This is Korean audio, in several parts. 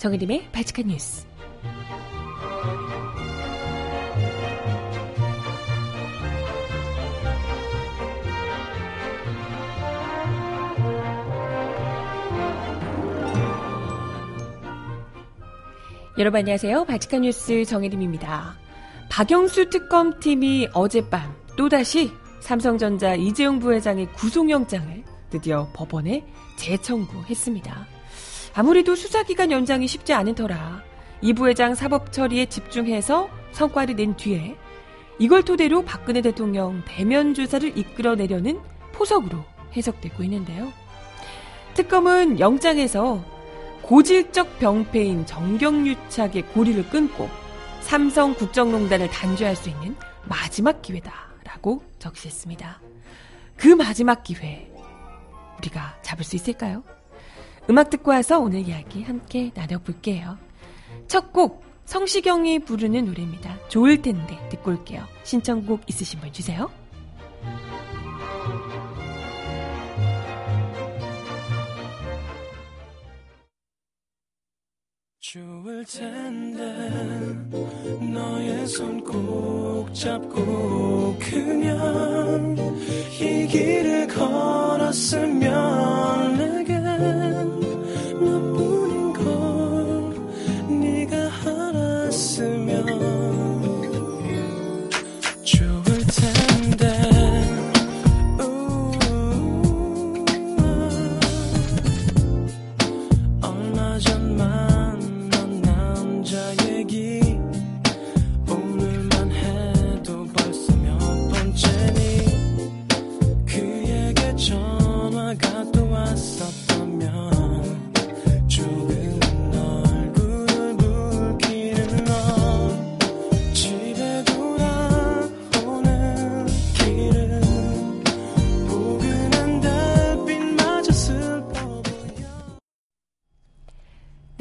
정혜림의 발칙한 뉴스. 여러분 안녕하세요. 발칙한 뉴스 정혜림입니다. 박영수 특검팀이 어젯밤 또다시 삼성전자 이재용 부회장의 구속영장을 드디어 법원에 재청구했습니다. 아무래도 수사기간 연장이 쉽지 않은 터라 이 부회장 사법 처리에 집중해서 성과를 낸 뒤에 이걸 토대로 박근혜 대통령 대면 조사를 이끌어내려는 포석으로 해석되고 있는데요. 특검은 영장에서 고질적 병폐인 정경유착의 고리를 끊고 삼성 국정농단을 단죄할 수 있는 마지막 기회다라고 적시했습니다. 그 마지막 기회 우리가 잡을 수 있을까요? 음악 듣고 와서 오늘 이야기 함께 나눠볼게요. 첫 곡 성시경이 부르는 노래입니다. 좋을 텐데 듣고 올게요. 신청곡 있으신 분 주세요. 좋을 텐데 너의 손 꼭 잡고 그냥 이 길을 걸었으면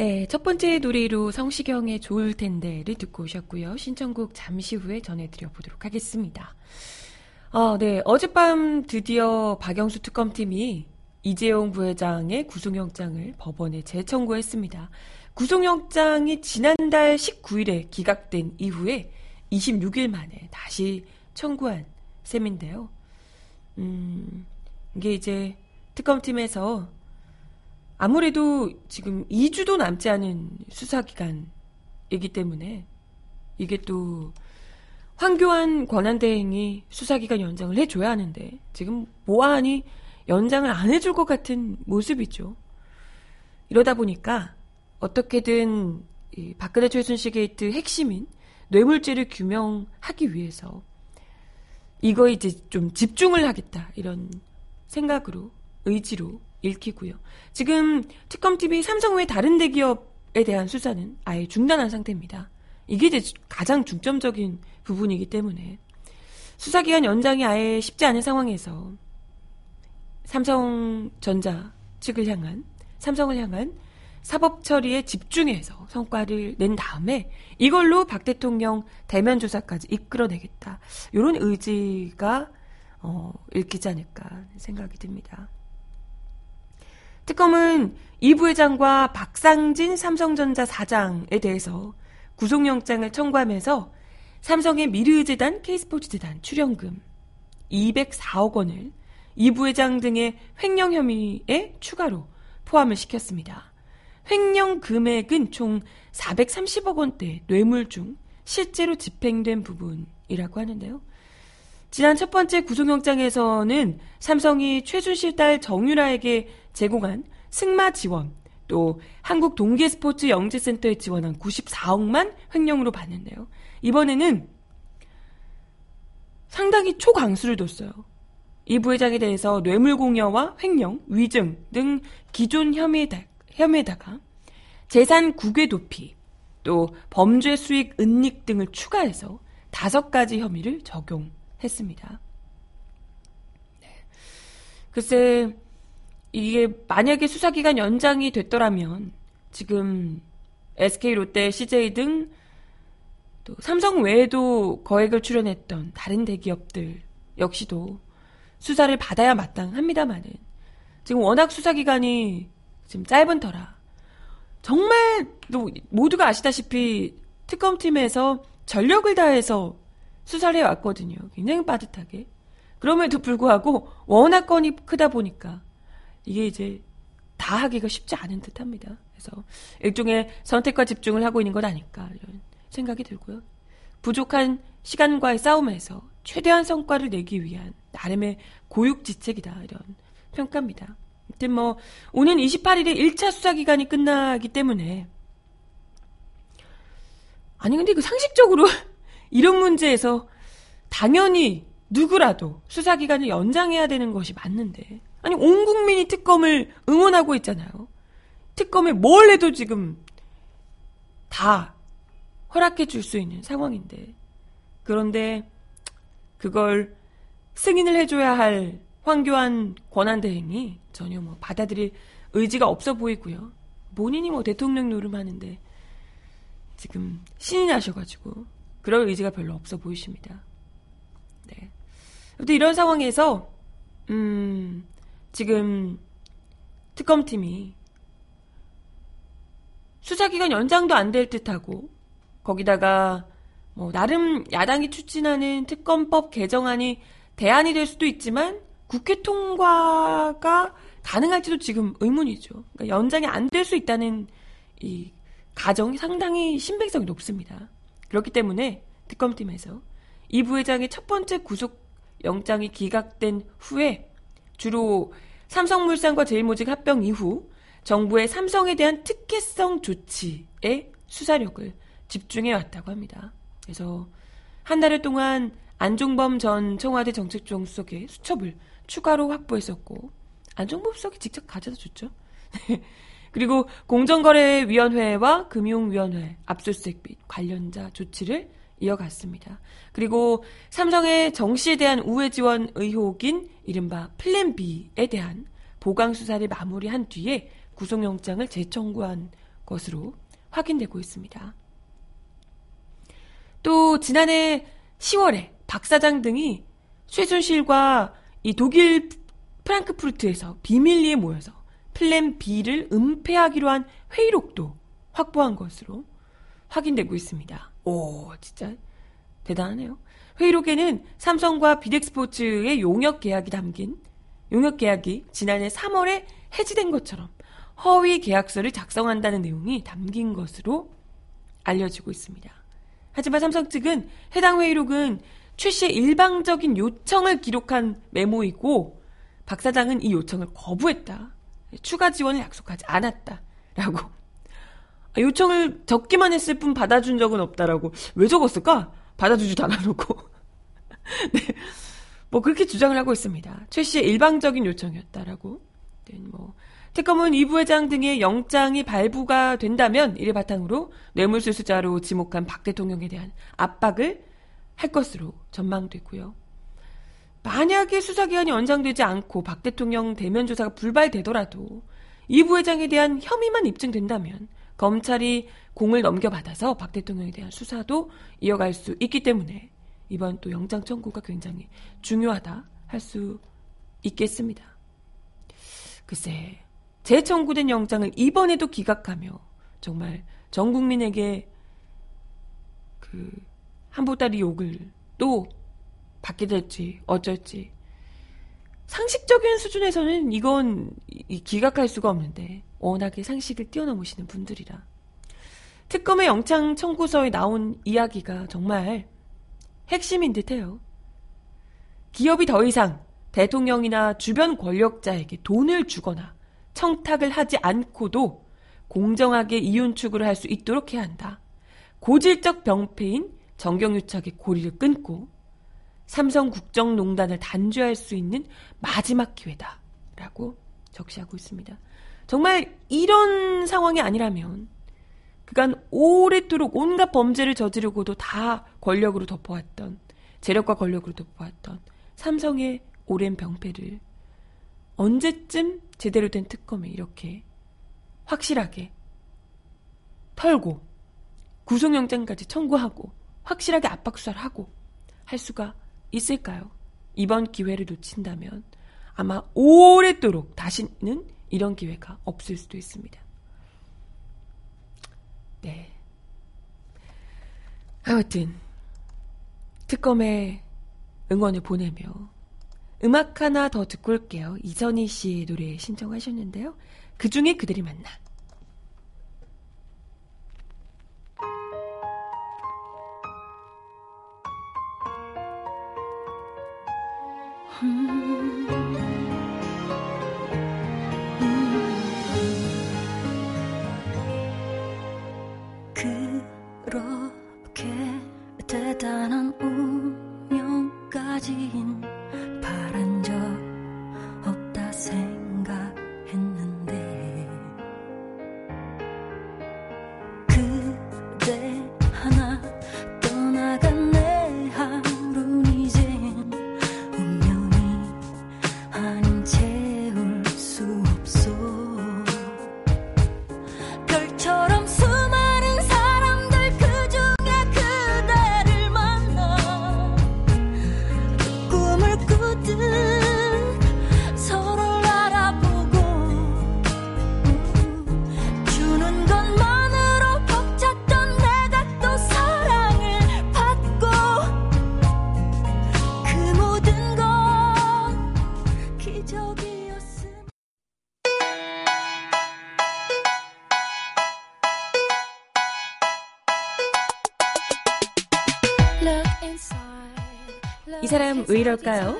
네, 첫 번째 노래로 성시경의 좋을 텐데를 듣고 오셨고요. 신청곡 잠시 후에 전해드려 보도록 하겠습니다. 아, 네. 어젯밤 드디어 박영수 특검팀이 이재용 부회장의 구속영장을 법원에 재청구했습니다. 구속영장이 지난달 19일에 기각된 이후에 26일 만에 다시 청구한 셈인데요. 음, 이게 이제 특검팀에서 아무래도 지금 2주도 남지 않은 수사기간이기 때문에 이게 또 황교안 권한대행이 수사기간 연장을 해줘야 하는데 지금 보안이 연장을 안 해줄 것 같은 모습이죠. 이러다 보니까 어떻게든 이 박근혜 최순실 게이트 핵심인 뇌물죄를 규명하기 위해서 이거 이제 좀 집중을 하겠다 이런 생각으로 의지로 읽히고요. 지금 특검팀이 삼성 외 다른 대기업에 대한 수사는 아예 중단한 상태입니다. 이게 이제 가장 중점적인 부분이기 때문에 수사기간 연장이 아예 쉽지 않은 상황에서 삼성전자 측을 향한 삼성을 향한 사법 처리에 집중해서 성과를 낸 다음에 이걸로 박 대통령 대면 조사까지 이끌어내겠다. 이런 의지가 어, 읽히지 않을까 생각이 듭니다. 특검은 이 부회장과 박상진 삼성전자 사장에 대해서 구속영장을 청구하면서 삼성의 미르재단, K스포츠재단 출연금 204억 원을 이 부회장 등의 횡령 혐의에 추가로 포함을 시켰습니다. 횡령 금액은 총 430억 원대 뇌물 중 실제로 집행된 부분이라고 하는데요. 지난 첫 번째 구속영장에서는 삼성이 최순실 딸 정유라에게 제공한 승마 지원, 또 한국 동계 스포츠 영재센터에 지원한 94억만 횡령으로 봤는데요. 이번에는 상당히 초강수를 뒀어요. 이 부회장에 대해서 뇌물공여와 횡령, 위증 등 기존 혐의에다, 혐의에다가 재산 국외 도피, 또 범죄 수익 은닉 등을 추가해서 다섯 가지 혐의를 적용했습니다. 네. 글쎄, 이게 만약에 수사기간 연장이 됐더라면 지금 SK 롯데, CJ 등 또 삼성 외에도 거액을 출연했던 다른 대기업들 역시도 수사를 받아야 마땅합니다만은 지금 워낙 수사 기간이 지금 짧은 터라 정말 또 모두가 아시다시피 특검팀에서 전력을 다해서 수사를 해왔거든요. 굉장히 빠듯하게. 그럼에도 불구하고 워낙 건이 크다 보니까 이게 이제 다 하기가 쉽지 않은 듯 합니다. 그래서 일종의 선택과 집중을 하고 있는 것 아닐까 이런 생각이 들고요. 부족한 시간과의 싸움에서 최대한 성과를 내기 위한 나름의 고육지책이다 이런 평가입니다. 아무튼 뭐 오는 28일에 1차 수사 기간이 끝나기 때문에 아니 근데 그 상식적으로 이런 문제에서 당연히 누구라도 수사 기간을 연장해야 되는 것이 맞는데 아니 온 국민이 특검을 응원하고 있잖아요. 특검에 뭘 해도 지금 다 허락해 줄 수 있는 상황인데 그런데 그걸 승인을 해줘야 할 황교안 권한대행이 전혀 뭐 받아들일 의지가 없어 보이고요. 본인이 뭐 대통령 노름하는데 지금 신이 나셔가지고 그럴 의지가 별로 없어 보이십니다. 네. 아무튼 이런 상황에서 음 지금 특검팀이 수사기간 연장도 안 될 듯하고 거기다가 뭐 나름 야당이 추진하는 특검법 개정안이 대안이 될 수도 있지만 국회 통과가 가능할지도 지금 의문이죠. 그러니까 연장이 안 될 수 있다는 이 가정이 상당히 신빙성이 높습니다. 그렇기 때문에 특검팀에서 이 부회장의 첫 번째 구속 영장이 기각된 후에 주로 삼성물산과 제일모직 합병 이후 정부의 삼성에 대한 특혜성 조치에 수사력을 집중해 왔다고 합니다. 그래서 한 달 동안 안종범 전 청와대 정책조정 수석의 수첩을 추가로 확보했었고 안종범 수석이 직접 가져다 줬죠. 그리고 공정거래위원회와 금융위원회 압수수색 및 관련자 조치를 이어갔습니다. 그리고 삼성의 정 씨에 대한 우회 지원 의혹인 이른바 플랜 B에 대한 보강 수사를 마무리한 뒤에 구속영장을 재청구한 것으로 확인되고 있습니다. 또 지난해 10월에 박 사장 등이 최순실과 이 독일 프랑크푸르트에서 비밀리에 모여서 플랜 B를 은폐하기로 한 회의록도 확보한 것으로 확인되고 있습니다. 오, 진짜 대단하네요. 회의록에는 삼성과 비덱스포츠의 용역 계약이 담긴 용역 계약이 지난해 3월에 해지된 것처럼 허위 계약서를 작성한다는 내용이 담긴 것으로 알려지고 있습니다. 하지만 삼성 측은 해당 회의록은 최 씨의 일방적인 요청을 기록한 메모이고 박 사장은 이 요청을 거부했다. 추가 지원을 약속하지 않았다. 라고. 요청을 적기만 했을 뿐 받아준 적은 없다라고. 왜 적었을까? 받아주지도 않아놓고. 네. 뭐 그렇게 주장을 하고 있습니다. 최 씨의 일방적인 요청이었다라고. 네, 뭐 특검은 이 부회장 등의 영장이 발부가 된다면 이를 바탕으로 뇌물수수자로 지목한 박 대통령에 대한 압박을 할 것으로 전망되고요. 만약에 수사기간이 연장되지 않고 박 대통령 대면 조사가 불발되더라도 이 부회장에 대한 혐의만 입증된다면 검찰이 공을 넘겨받아서 박 대통령에 대한 수사도 이어갈 수 있기 때문에 이번 또 영장 청구가 굉장히 중요하다 할 수 있겠습니다. 글쎄, 재청구된 영장을 이번에도 기각하며 정말 전 국민에게 그 한보따리 욕을 또 받게 될지 어쩔지 상식적인 수준에서는 이건 기각할 수가 없는데 워낙에 상식을 뛰어넘으시는 분들이라 특검의 영장 청구서에 나온 이야기가 정말 핵심인 듯해요. 기업이 더 이상 대통령이나 주변 권력자에게 돈을 주거나 청탁을 하지 않고도 공정하게 이윤 추구를 할 수 있도록 해야 한다. 고질적 병폐인 정경유착의 고리를 끊고 삼성 국정농단을 단죄할 수 있는 마지막 기회다. 라고 적시하고 있습니다. 정말 이런 상황이 아니라면 그간 오랫도록 온갖 범죄를 저지르고도 다 권력으로 덮어왔던 재력과 권력으로 덮어왔던 삼성의 오랜 병폐를 언제쯤 제대로 된 특검에 이렇게 확실하게 털고 구속영장까지 청구하고 확실하게 압박수사를 하고 할 수가 있을까요? 이번 기회를 놓친다면 아마 오랫도록 다시는 이런 기회가 없을 수도 있습니다. 네. 아무튼 특검에 응원을 보내며 음악 하나 더 듣고 올게요. 이선희 씨의 노래 신청하셨는데요. 그 중에 그들이 만나. 그 이 사람 왜 이럴까요?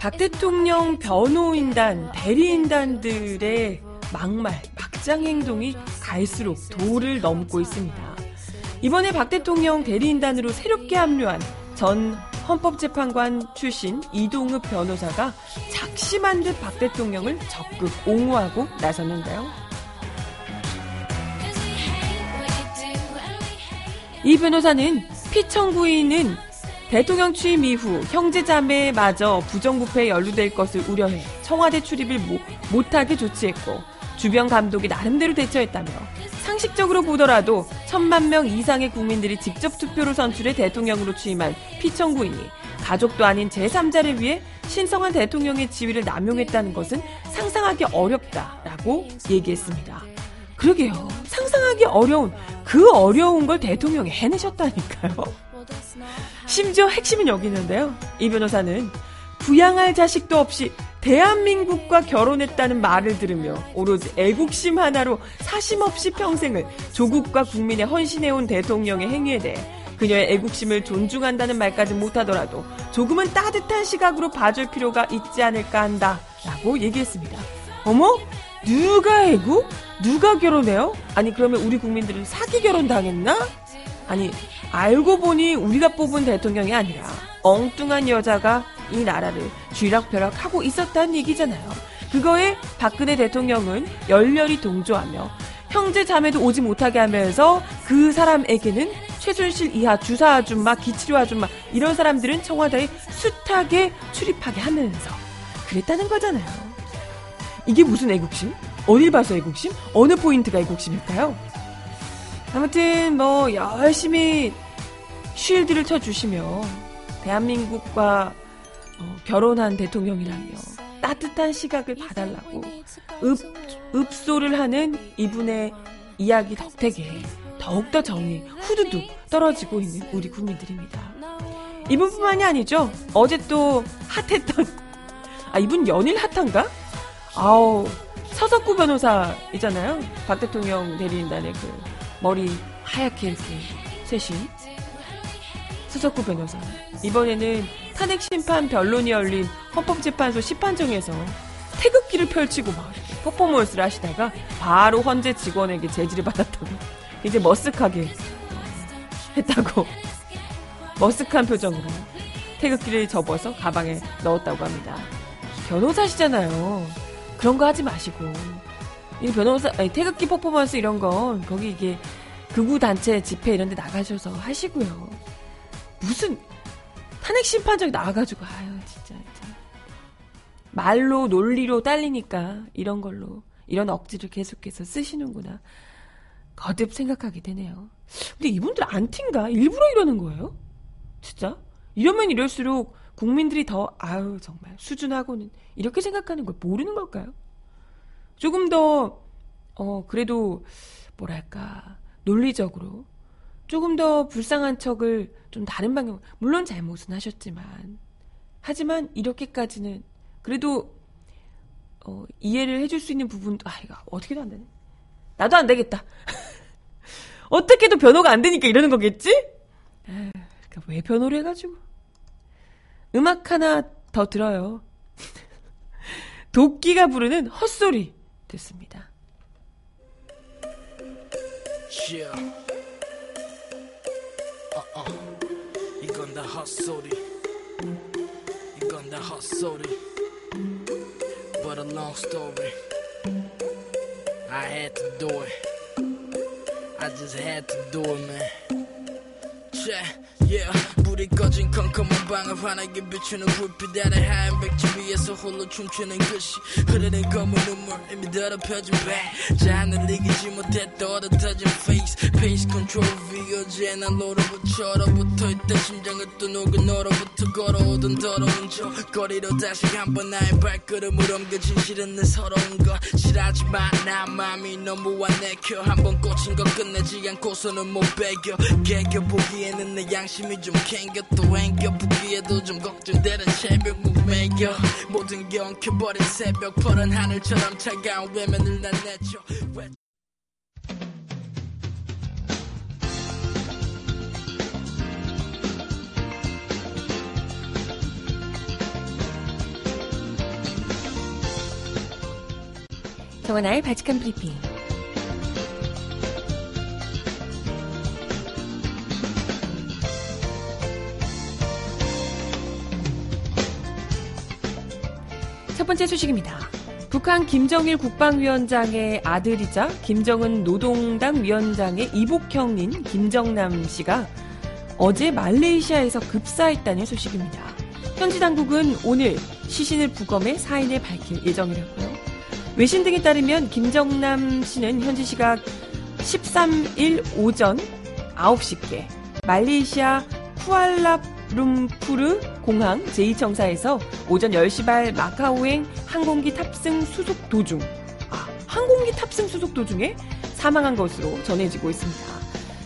박 대통령 변호인단, 대리인단들의 막말, 막장 행동이 갈수록 도를 넘고 있습니다. 이번에 박 대통령 대리인단으로 새롭게 합류한 전 헌법재판관 출신 이동읍 변호사가 작심한 듯 박 대통령을 적극 옹호하고 나섰는데요. 이 변호사는 피청구인은 대통령 취임 이후 형제자매마저 부정부패에 연루될 것을 우려해 청와대 출입을 모- 못하게 조치했고 주변 감독이 나름대로 대처했다며 상식적으로 보더라도 천만 명 이상의 국민들이 직접 투표로 선출해 대통령으로 취임한 피청구인이 가족도 아닌 제3자를 위해 신성한 대통령의 지위를 남용했다는 것은 상상하기 어렵다라고 얘기했습니다. 그러게요. 상상하기 어려운 그 어려운 걸 대통령이 해내셨다니까요. 심지어 핵심은 여기 있는데요. 이 변호사는 부양할 자식도 없이 대한민국과 결혼했다는 말을 들으며 오로지 애국심 하나로 사심 없이 평생을 조국과 국민에 헌신해온 대통령의 행위에 대해 그녀의 애국심을 존중한다는 말까지 못하더라도 조금은 따뜻한 시각으로 봐줄 필요가 있지 않을까 한다 라고 얘기했습니다. 어머? 누가 애국? 누가 결혼해요? 아니 그러면 우리 국민들은 사기 결혼 당했나? 아니 알고 보니 우리가 뽑은 대통령이 아니라 엉뚱한 여자가 이 나라를 쥐락펴락 하고 있었다는 얘기잖아요. 그거에 박근혜 대통령은 열렬히 동조하며 형제 자매도 오지 못하게 하면서 그 사람에게는 최순실 이하 주사 아줌마, 기치료 아줌마 이런 사람들은 청와대에 숱하게 출입하게 하면서 그랬다는 거잖아요. 이게 무슨 애국심? 어딜 봐서 애국심? 어느 포인트가 애국심일까요? 아무튼 뭐 열심히 쉴드를 쳐주시며 대한민국과 어, 결혼한 대통령이라며 따뜻한 시각을 봐달라고 읍, 읍소를 하는 이분의 이야기 덕택에 더욱더 정이 후두둑 떨어지고 있는 우리 국민들입니다. 이분뿐만이 아니죠. 어제 또 핫했던 아 이분 연일 핫한가? 아우 서석구 변호사이잖아요. 박 대통령 대리인단의 그 머리 하얗게 이렇게 쇄신 서석구 변호사. 이번에는 탄핵 심판 변론이 열린 헌법재판소 심판정에서 태극기를 펼치고 막 퍼포먼스를 하시다가 바로 헌재 직원에게 제지를 받았다고 이제 머쓱하게 했다고 머쓱한 표정으로 태극기를 접어서 가방에 넣었다고 합니다. 변호사시잖아요. 그런 거 하지 마시고 이 변호사 아니, 태극기 퍼포먼스 이런 건 거기 이게 극우 단체 집회 이런 데 나가셔서 하시고요. 무슨 탄핵 심판정에 나와가지고 아유 진짜, 진짜 말로 논리로 딸리니까 이런 걸로 이런 억지를 계속해서 쓰시는구나. 거듭 생각하게 되네요. 근데 이분들 안티인가? 일부러 이러는 거예요? 진짜? 이러면 이럴수록 국민들이 더, 아유, 정말, 수준하고는, 이렇게 생각하는 걸 모르는 걸까요? 조금 더, 어, 그래도, 뭐랄까, 논리적으로, 조금 더 불쌍한 척을 좀 다른 방향, 물론 잘못은 하셨지만, 하지만 이렇게까지는, 그래도, 어, 이해를 해줄 수 있는 부분도, 아, 이거 어떻게도 안 되네. 나도 안 되겠다. 어떻게도 변호가 안 되니까 이러는 거겠지? 아, 그러니까 왜 변호를 해가지고. 음악 하나 더 들어요. 도끼가 부르는 헛소리 듣습니다. Yeah. 이건 다 헛소리. 이건 다 헛소리. But a long story. I had to do it. I just had to do it, man. Yeah, yeah. 불이 꺼진 컴컴한 방을 환하게 비추는 불빛 아래 하얀 백지 위에서 홀로 춤추는 글씨. 흐르는 검은 눈물 이미 더럽혀진 배자 하늘 이기지 못해 떨어져진 face. Pace control V 어제 난 너로부터 얼어붙어 있던 심장을 또 녹은 너로부터 걸어오던 더러운 저 거리로 다시 한번 나의 발걸음을 옮겨. 진실은 내 서러운 것. 싫어하지만 나 맘이 너무 안내켜 한번 꽂힌 거 끝내지 않고서는 못 배겨. 개겨 보기 에는 내 양심이 좀또 앵겨. 보기에도 좀 걱정되는 새벽 무매겨. 모든 게 엉켜버린 새벽 푸른 하늘처럼 차가운 외면을 난 내쳐 왜- 정원아의 바칙한 브리핑. 첫 번째 소식입니다. 북한 김정일 국방위원장의 아들이자 김정은 노동당 위원장의 이복형인 김정남 씨가 어제 말레이시아에서 급사했다는 소식입니다. 현지 당국은 오늘 시신을 부검해 사인을 밝힐 예정이라고요. 외신 등에 따르면 김정남 씨는 현지 시각 13일 오전 9시께 말레이시아 쿠알라룸푸르 공항 제2청사에서 오전 10시 발 마카오행 항공기 탑승 수속 도중 아, 항공기 탑승 수속 도중에 사망한 것으로 전해지고 있습니다.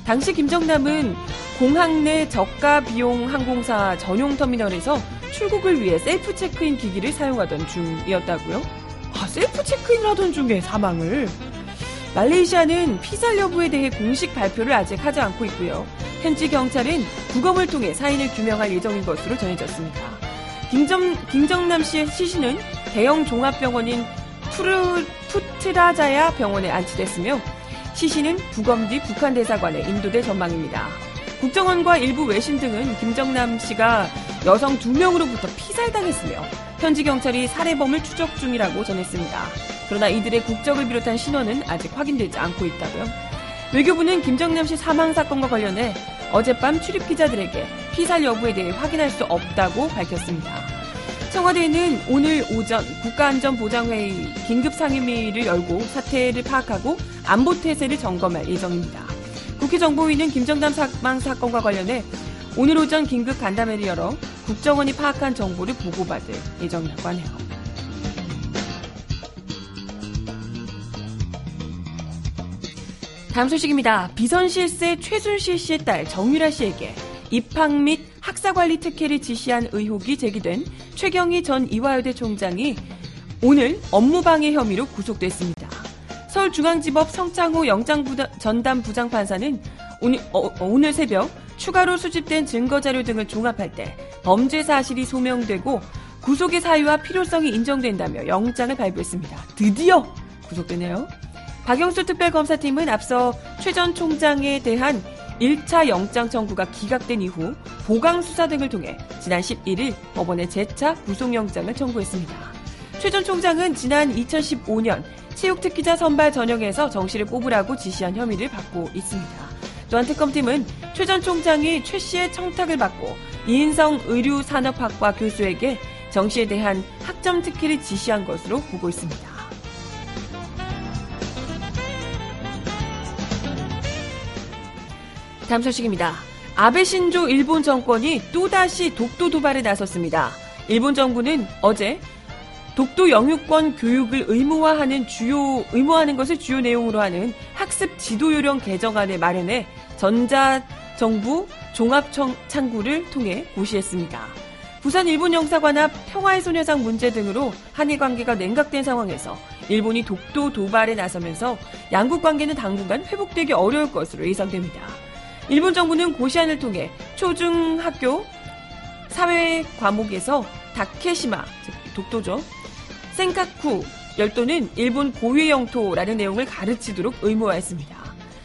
당시 김정남은 공항 내 저가 비용 항공사 전용 터미널에서 출국을 위해 셀프 체크인 기기를 사용하던 중이었다고요? 아, 셀프 체크인을 하던 중에 사망을. 말레이시아는 피살 여부에 대해 공식 발표를 아직 하지 않고 있고요. 현지 경찰은 부검을 통해 사인을 규명할 예정인 것으로 전해졌습니다. 김정, 김정남 씨의 시신은 대형 종합병원인 푸르, 푸트라자야 병원에 안치됐으며 시신은 부검 뒤 북한 대사관에 인도될 전망입니다. 국정원과 일부 외신 등은 김정남 씨가 여성 두 명으로부터 피살당했으며 현지 경찰이 살해범을 추적 중이라고 전했습니다. 그러나 이들의 국적을 비롯한 신원은 아직 확인되지 않고 있다고요. 외교부는 김정남 씨 사망 사건과 관련해 어젯밤 출입 기자들에게 피살 여부에 대해 확인할 수 없다고 밝혔습니다. 청와대는 오늘 오전 국가안전보장회의 긴급 상임위를 열고 사태를 파악하고 안보 태세를 점검할 예정입니다. 국회 정보위는 김정남 사망 사건과 관련해 오늘 오전 긴급 간담회를 열어 국정원이 파악한 정보를 보고받을 예정이라고 하네요. 다음 소식입니다. 비선실세 최순실 씨의 딸 정유라 씨에게 입학 및 학사관리 특혜를 지시한 의혹이 제기된 최경희 전 이화여대 총장이 오늘 업무방해 혐의로 구속됐습니다. 서울중앙지법 성창호 영장 전담 부장판사는 오늘, 어, 오늘 새벽 추가로 수집된 증거자료 등을 종합할 때 범죄 사실이 소명되고 구속의 사유와 필요성이 인정된다며 영장을 발부했습니다. 드디어 구속되네요. 박영수 특별검사팀은 앞서 최 전 총장에 대한 1차 영장 청구가 기각된 이후 보강 수사 등을 통해 지난 11일 법원에 재차 구속영장을 청구했습니다. 최 전 총장은 지난 2015년 체육특기자 선발 전형에서 정시를 뽑으라고 지시한 혐의를 받고 있습니다. 또한 특검팀은 최 전 총장이 최 씨의 청탁을 받고 이인성 의류산업학과 교수에게 정 씨에 대한 학점 특혜를 지시한 것으로 보고 있습니다. 다음 소식입니다. 아베 신조 일본 정권이 또다시 독도 도발에 나섰습니다. 일본 정부는 어제 독도 영유권 교육을 의무화하는 주요 의무화하는 것을 주요 내용으로 하는 학습 지도 요령 개정안을 마련해 전자정부 종합창구를 통해 고시했습니다. 부산 일본 영사관 앞 평화의 소녀상 문제 등으로 한일 관계가 냉각된 상황에서 일본이 독도 도발에 나서면서 양국 관계는 당분간 회복되기 어려울 것으로 예상됩니다. 일본 정부는 고시안을 통해 초중학교 사회 과목에서 다케시마, 즉 독도죠. 센카쿠 열도는 일본 고유 영토라는 내용을 가르치도록 의무화했습니다.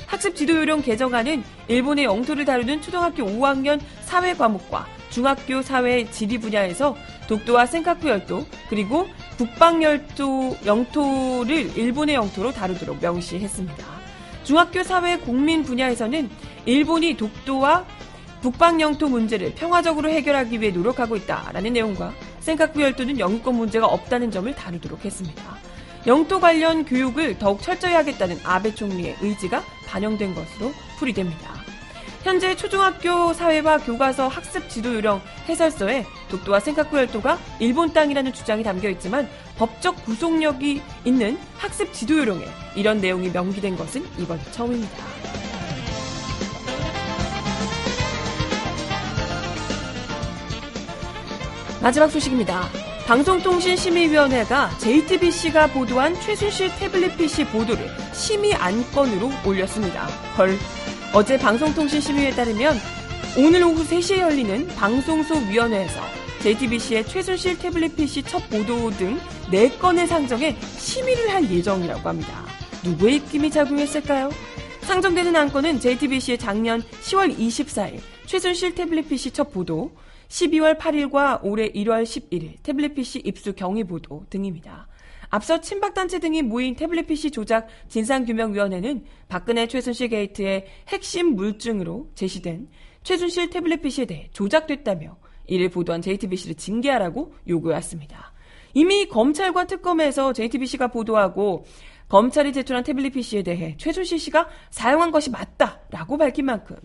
학습 지도 요령 개정안은 일본의 영토를 다루는 초등학교 5학년 사회 과목과 중학교 사회 지리 분야에서 독도와 센카쿠 열도 그리고 북방 열도 영토를 일본의 영토로 다루도록 명시했습니다. 중학교 사회 국민 분야에서는 일본이 독도와 북방 영토 문제를 평화적으로 해결하기 위해 노력하고 있다라는 내용과 센카쿠 열도는 영유권 문제가 없다는 점을 다루도록 했습니다. 영토 관련 교육을 더욱 철저히 하겠다는 아베 총리의 의지가 반영된 것으로 풀이됩니다. 현재 초중학교 사회와 교과서 학습 지도 요령 해설서에 독도와 센카쿠 열도가 일본 땅이라는 주장이 담겨 있지만 법적 구속력이 있는 학습 지도 요령에 이런 내용이 명기된 것은 이번 처음입니다. 마지막 소식입니다. 방송통신심의위원회가 JTBC가 보도한 최순실 태블릿 PC 보도를 심의 안건으로 올렸습니다. 헐. 어제 방송통신심의에 따르면 오늘 오후 3시에 열리는 방송소위원회에서 JTBC의 최순실 태블릿 PC 첫 보도 등 4건의 상정에 심의를 할 예정이라고 합니다. 누구의 입김이 작용했을까요? 상정되는 안건은 JTBC의 작년 10월 24일 최순실 태블릿 PC 첫 보도, 12월 8일과 올해 1월 11일 태블릿 PC 입수 경위 보도 등입니다. 앞서 친박단체 등이 모인 태블릿 PC 조작 진상규명위원회는 박근혜 최순실 게이트의 핵심 물증으로 제시된 최순실 태블릿 PC에 대해 조작됐다며 이를 보도한 JTBC를 징계하라고 요구해왔습니다. 이미 검찰과 특검에서 JTBC가 보도하고 검찰이 제출한 태블릿 PC에 대해 최순실 씨가 사용한 것이 맞다라고 밝힌 만큼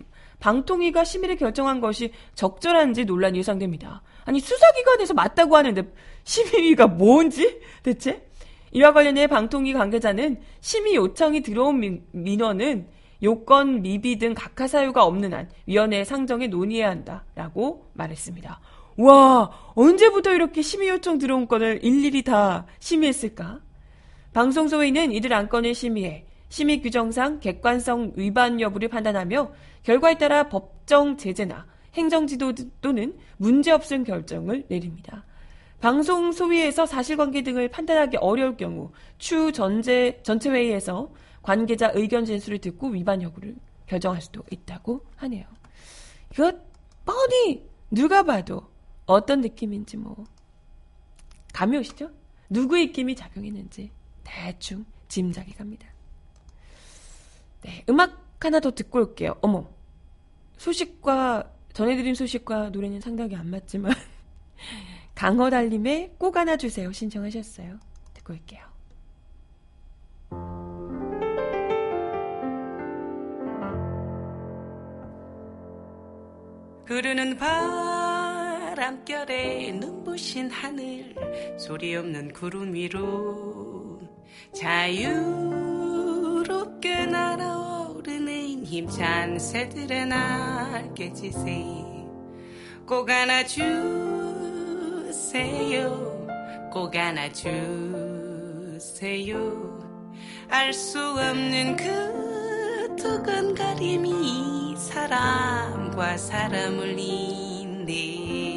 방통위가 심의를 결정한 것이 적절한지 논란이 예상됩니다. 아니 수사기관에서 맞다고 하는데 심의가 뭔지 대체? 이와 관련해 방통위 관계자는 심의 요청이 들어온 민원은 요건 미비 등 각하 사유가 없는 한 위원회 상정에 논의해야 한다라고 말했습니다. 와 언제부터 이렇게 심의 요청 들어온 건을 일일이 다 심의했을까? 방송소위는 이들 안건을 심의해 심의 규정상 객관성 위반 여부를 판단하며 결과에 따라 법정 제재나 행정지도 또는 문제없음 결정을 내립니다. 방송 소위에서 사실관계 등을 판단하기 어려울 경우 추 전제 전체 회의에서 관계자 의견 진술을 듣고 위반 여부를 결정할 수도 있다고 하네요. 이거 뻔히 누가 봐도 어떤 느낌인지 뭐 감이 오시죠? 누구의 입김이 작용했는지 대충 짐작이 갑니다. 네, 음악 하나 더 듣고 올게요. 어머, 소식과 전해드린 소식과 노래는 상당히 안 맞지만 강허달님의 꼭 안아주세요 신청하셨어요. 듣고 올게요. 흐르는 바람결에 눈부신 하늘 소리 없는 구름 위로 자유 롭게 날아오르는 힘찬 새들의 날개짓에 꼭 안아 주세요. 꼭 안아 주세요. 알 수 없는 그 두근거림이 사람과 사람을 잇네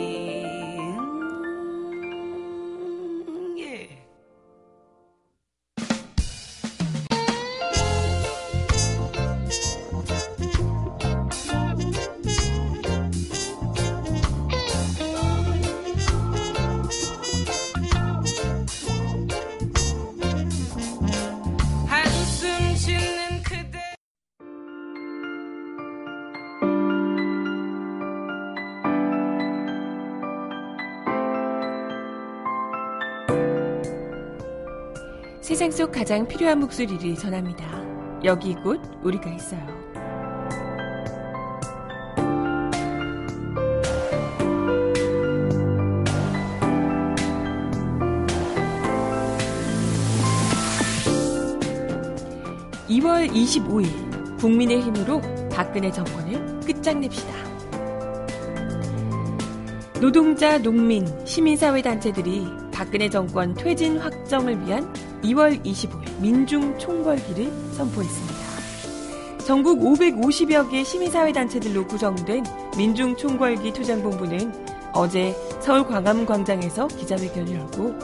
인생 속 가장 필요한 목소리를 전합니다. 여기 곧 우리가 있어요. (2월 25일) 국민의 힘으로 박근혜 정권을 끝장냅시다. 노동자, 농민, 시민사회 단체들이 박근혜 정권 퇴진 확정을 위한 2월 25일 민중 총궐기를 선포했습니다. 전국 550여 개 시민사회단체들로 구성된 민중 총궐기 투쟁본부는 어제 서울 광화문광장에서 기자회견을 열고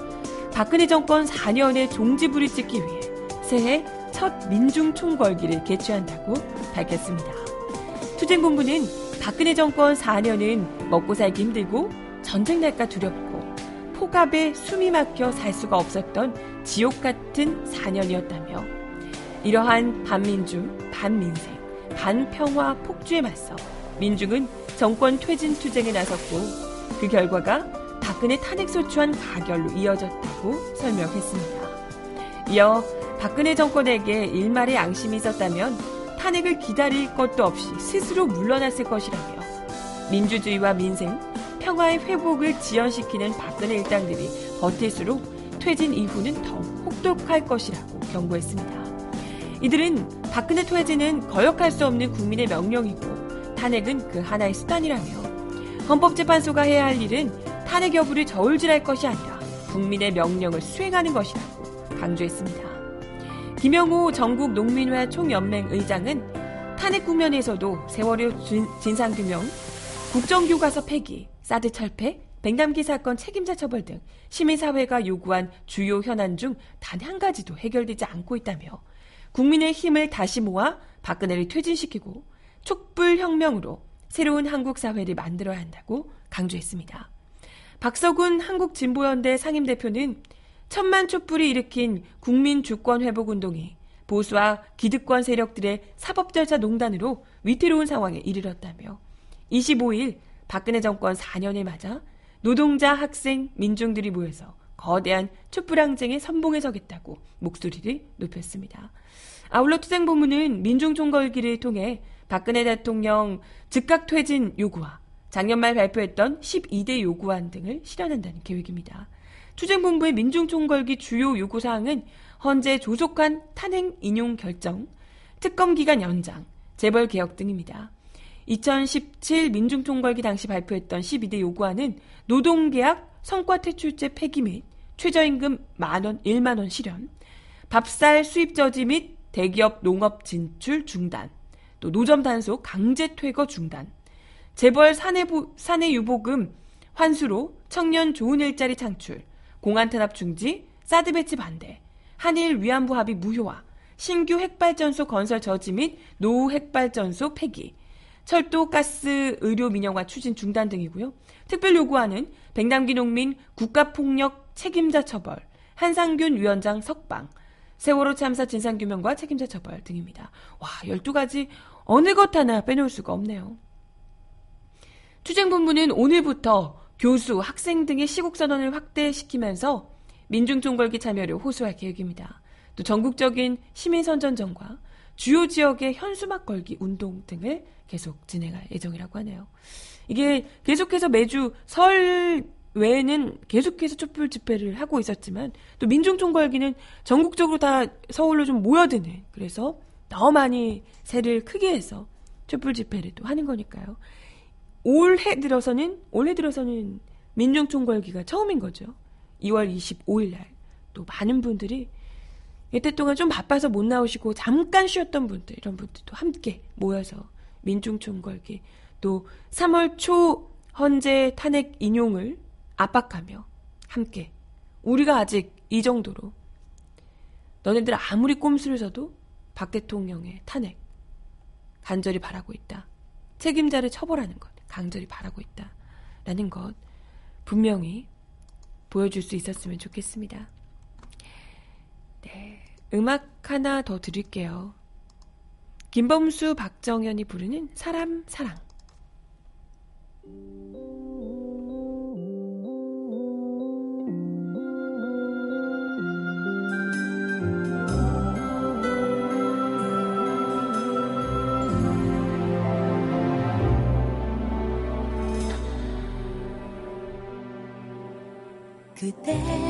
박근혜 정권 4년의 종지부를 찍기 위해 새해 첫 민중 총궐기를 개최한다고 밝혔습니다. 투쟁본부는 박근혜 정권 4년은 먹고 살기 힘들고 전쟁 날까 두렵고 폭압에 숨이 막혀 살 수가 없었던 지옥 같은 4년이었다며 이러한 반민주, 반민생, 반평화 폭주에 맞서 민중은 정권 퇴진 투쟁에 나섰고 그 결과가 박근혜 탄핵 소추안 가결로 이어졌다고 설명했습니다. 이어 박근혜 정권에게 일말의 양심이 있었다면 탄핵을 기다릴 것도 없이 스스로 물러났을 것이라며 민주주의와 민생, 평화의 회복을 지연시키는 박근혜 일당들이 버틸수록 퇴진 이후는 더욱 혹독할 것이라고 경고했습니다. 이들은 박근혜 퇴진은 거역할 수 없는 국민의 명령이고 탄핵은 그 하나의 수단이라며 헌법재판소가 해야 할 일은 탄핵 여부를 저울질할 것이 아니라 국민의 명령을 수행하는 것이라고 강조했습니다. 김영우 전국 농민회 총연맹 의장은 탄핵 국면에서도 세월호 진상규명, 국정교과서 폐기, 사드 철폐, 백남기 사건 책임자 처벌 등 시민사회가 요구한 주요 현안 중 단 한 가지도 해결되지 않고 있다며 국민의 힘을 다시 모아 박근혜를 퇴진시키고 촛불혁명으로 새로운 한국 사회를 만들어야 한다고 강조했습니다. 박서군 한국진보연대 상임대표는 천만 촛불이 일으킨 국민 주권 회복 운동이 보수와 기득권 세력들의 사법절차 농단으로 위태로운 상황에 이르렀다며 25일 박근혜 정권 4년을 맞아 노동자, 학생, 민중들이 모여서 거대한 촛불항쟁에 선봉에 서겠다고 목소리를 높였습니다. 아울러 투쟁본부는 민중총궐기를 통해 박근혜 대통령 즉각 퇴진 요구와 작년 말 발표했던 12대 요구안 등을 실현한다는 계획입니다. 투쟁본부의 민중총궐기 주요 요구사항은 헌재 조속한 탄핵 인용 결정, 특검 기간 연장, 재벌 개혁 등입니다. 2017 민중총궐기 당시 발표했던 12대 요구안은 노동계약 성과 퇴출제 폐기 및 최저임금 만원, 1만원 실현, 밥살 수입 저지 및 대기업 농업 진출 중단, 또 노점 단속 강제 퇴거 중단, 재벌 사내, 사내 유보금 환수로 청년 좋은 일자리 창출, 공안 탄압 중지, 사드 배치 반대, 한일 위안부 합의 무효화, 신규 핵발전소 건설 저지 및 노후 핵발전소 폐기, 철도, 가스, 의료 민영화 추진 중단 등이고요. 특별 요구안은 백남기 농민 국가폭력 책임자 처벌, 한상균 위원장 석방, 세월호 참사 진상규명과 책임자 처벌 등입니다. 와, 12가지 어느 것 하나 빼놓을 수가 없네요. 투쟁본부는 오늘부터 교수, 학생 등의 시국선언을 확대시키면서 민중총궐기 참여를 호소할 계획입니다. 또 전국적인 시민선전전과 주요 지역의 현수막 걸기 운동 등을 계속 진행할 예정이라고 하네요. 이게 계속해서 매주 설 외에는 계속해서 촛불 집회를 하고 있었지만 또 민중총궐기는 전국적으로 다 서울로 좀 모여드는 그래서 더 많이 새를 크게 해서 촛불 집회를 또 하는 거니까요. 올해 들어서는 올해 들어서는 민중총궐기가 처음인 거죠. 2월 25일 날 또 많은 분들이 이때 동안 좀 바빠서 못 나오시고 잠깐 쉬었던 분들 이런 분들도 함께 모여서 민중총궐기 또 3월 초 헌재 탄핵 인용을 압박하며 함께 우리가 아직 이 정도로 너네들 아무리 꼼수를 써도 박 대통령의 탄핵 간절히 바라고 있다. 책임자를 처벌하는 것 강절히 바라고 있다. 라는 것 분명히 보여줄 수 있었으면 좋겠습니다. 네. 음악 하나 더 드릴게요. 김범수, 박정현이 부르는 사람, 사랑. 그대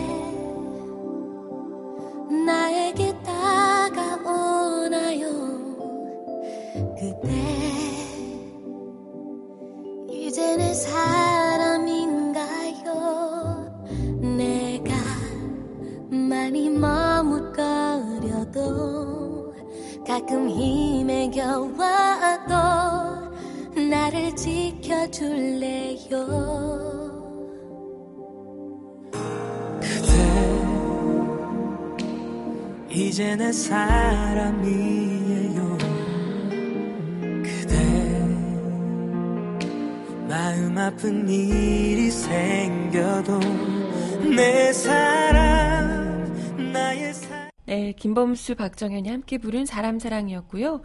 많이 머뭇거려도 가끔 힘에 겨워도 나를 지켜줄래요? 그대 이제 내 사람이에요 그대 마음 아픈 일이 생겨도 내 사랑 네, 김범수, 박정현이 함께 부른 사람 사랑이었고요.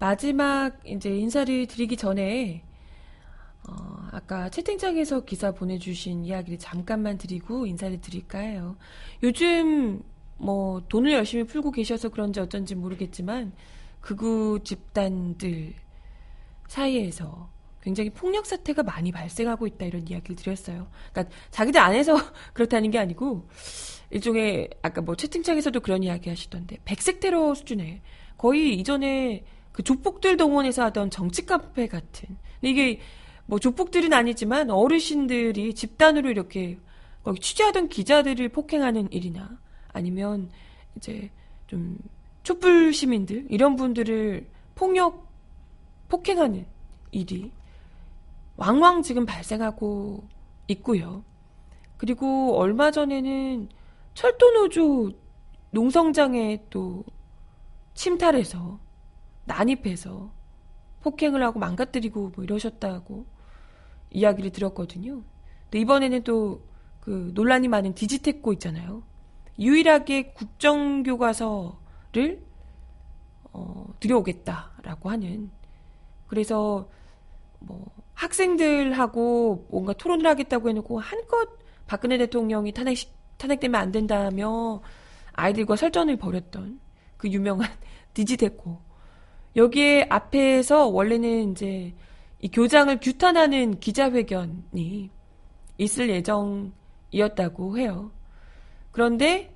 마지막 이제 인사를 드리기 전에 어, 아까 채팅창에서 기사 보내주신 이야기를 잠깐만 드리고 인사를 드릴까 해요. 요즘 뭐 돈을 열심히 풀고 계셔서 그런지 어쩐지 모르겠지만 극우 집단들 사이에서 굉장히 폭력 사태가 많이 발생하고 있다 이런 이야기를 드렸어요. 그러니까 자기들 안에서 그렇다는 게 아니고 일종의 아까 뭐 채팅창에서도 그런 이야기 하시던데 백색 테러 수준의 거의 이전에 그 족복들 동원해서 하던 정치 카페 같은 근데 이게 뭐 족복들은 아니지만 어르신들이 집단으로 이렇게 거기 취재하던 기자들을 폭행하는 일이나 아니면 이제 좀 촛불 시민들 이런 분들을 폭력 폭행하는 일이 왕왕 지금 발생하고 있고요. 그리고 얼마 전에는 철도노조 농성장에 또 침탈해서 난입해서 폭행을 하고 망가뜨리고 뭐 이러셨다고 이야기를 들었거든요. 근데 이번에는 또 그 논란이 많은 디지테코 있잖아요. 유일하게 국정교과서를 어, 들여오겠다라고 하는 그래서 뭐 학생들하고 뭔가 토론을 하겠다고 해놓고 한껏 박근혜 대통령이 탄핵 탄핵되면 안 된다며 아이들과 설전을 벌였던 그 유명한 디지테코 여기에 앞에서 원래는 이제 이 교장을 규탄하는 기자회견이 있을 예정이었다고 해요. 그런데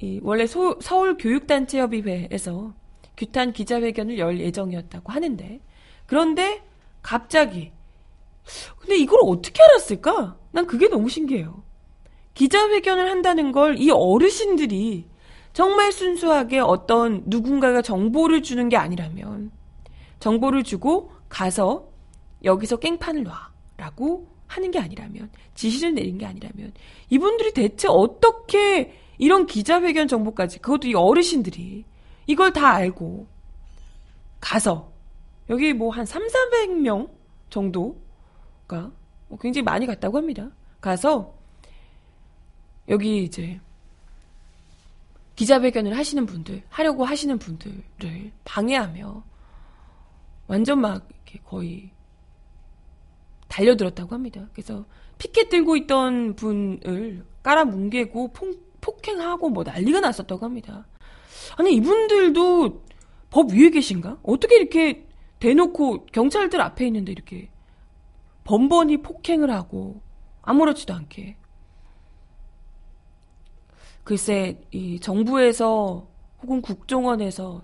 이 원래 소, 서울 교육단체협의회에서 규탄 기자회견을 열 예정이었다고 하는데 그런데 갑자기 근데 이걸 어떻게 알았을까? 난 그게 너무 신기해요. 기자회견을 한다는 걸 이 어르신들이 정말 순수하게 어떤 누군가가 정보를 주는 게 아니라면 정보를 주고 가서 여기서 깽판을 놔라고 하는 게 아니라면 지시를 내린 게 아니라면 이분들이 대체 어떻게 이런 기자회견 정보까지 그것도 이 어르신들이 이걸 다 알고 가서 여기 뭐 한 3, 400명 정도 가뭐 굉장히 많이 갔다고 합니다. 가서 여기 이제 기자회견을 하시는 분들, 하려고 하시는 분들을 방해하며 완전 막 이렇게 거의 달려들었다고 합니다. 그래서 피켓 들고 있던 분을 깔아뭉개고 폭, 행하고 뭐 난리가 났었다고 합니다. 아니 이분들도 법 위에 계신가? 어떻게 이렇게 대놓고 경찰들 앞에 있는데 이렇게 번번이 폭행을 하고 아무렇지도 않게 글쎄 이 정부에서 혹은 국정원에서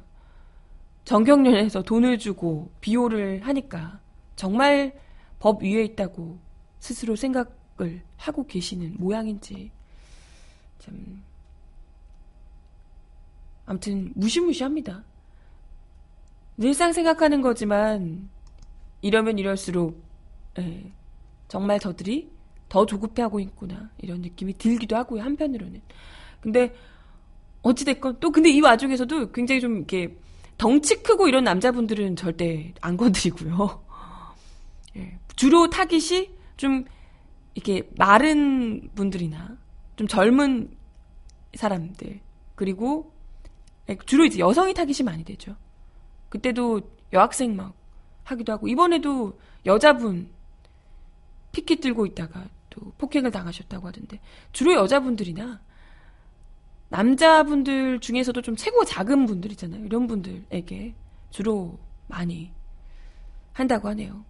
정경련에서 돈을 주고 비호를 하니까 정말 법 위에 있다고 스스로 생각을 하고 계시는 모양인지 참 아무튼 무시무시합니다. 늘상 생각하는 거지만 이러면 이럴수록 예, 정말 저들이 더 조급해하고 있구나 이런 느낌이 들기도 하고요 한편으로는 근데 어찌됐건 또 근데 이 와중에서도 굉장히 좀 이렇게 덩치 크고 이런 남자분들은 절대 안 건드리고요. 예, 주로 타깃이 좀 이렇게 마른 분들이나 좀 젊은 사람들 그리고 예, 주로 이제 여성이 타깃이 많이 되죠. 그때도 여학생 막 하기도 하고 이번에도 여자분 피켓 들고 있다가 또 폭행을 당하셨다고 하던데 주로 여자분들이나 남자분들 중에서도 좀 체구 작은 분들 있잖아요. 이런 분들에게 주로 많이 한다고 하네요.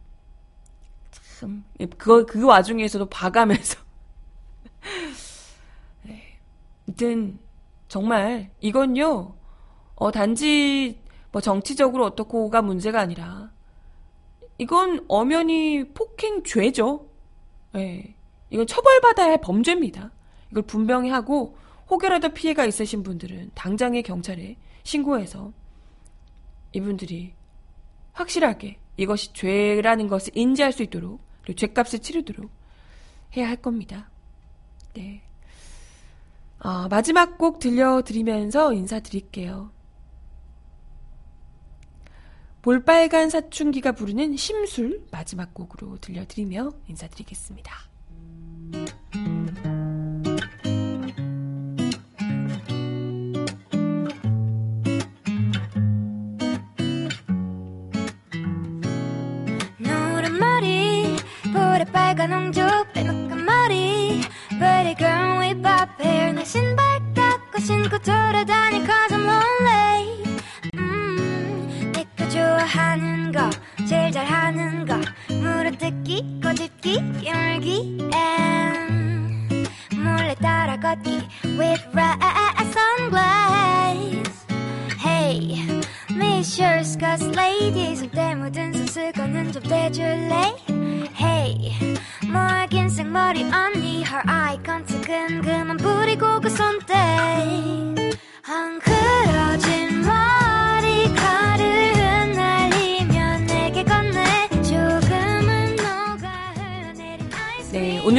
참, 그, 그 와중에서도 봐가면서. 네. 아무튼, 정말, 이건요, 어, 단지, 뭐, 정치적으로 어떻고가 문제가 아니라, 이건 엄연히 폭행죄죠. 예. 이건 처벌받아야 할 범죄입니다. 이걸 분명히 하고 혹여라도 피해가 있으신 분들은 당장에 경찰에 신고해서 이분들이 확실하게 이것이 죄라는 것을 인지할 수 있도록 그리고 죄값을 치르도록 해야 할 겁니다. 네. 어, 마지막 곡 들려드리면서 인사드릴게요. 볼빨간 사춘기가 부르는 심술 마지막 곡으로 들려드리며 인사드리겠습니다. 노란 머리 볼에 빨간 옹주 빼놓은 머리 Pretty girl with bob hair 내 신발 깎고 신고 돌아다니 cause I'm lonely 하는 거 제일 잘하는 거 물어뜯기 꼬집기 깨물기 and 몰래 따라 걷기 with red sunglasses Hey, Miss Yours cause ladies 때 묻은 손수건은 좀 대줄래?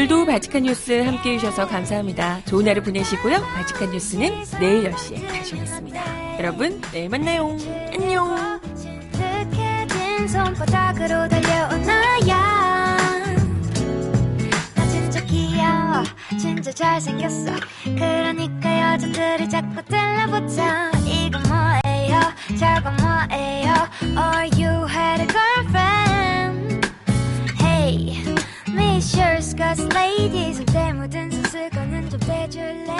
오늘도 바지칸 뉴스 함께 해주셔서 감사합니다. 좋은 하루 보내시고요. 바지칸 뉴스는 내일 10시에 다시 오겠습니다. 여러분, 내일 만나요. 안녕. 진득해진 손바닥으로 달려온 나야 나 진짜 귀여워 진짜 잘생겼어 그러니까 여자들이 자꾸 들러붙어 이건 뭐예요 저건 뭐예요 Or you had a Hey Miss Yours cause ladies 손때 묻은 손수건은 좀 대줄래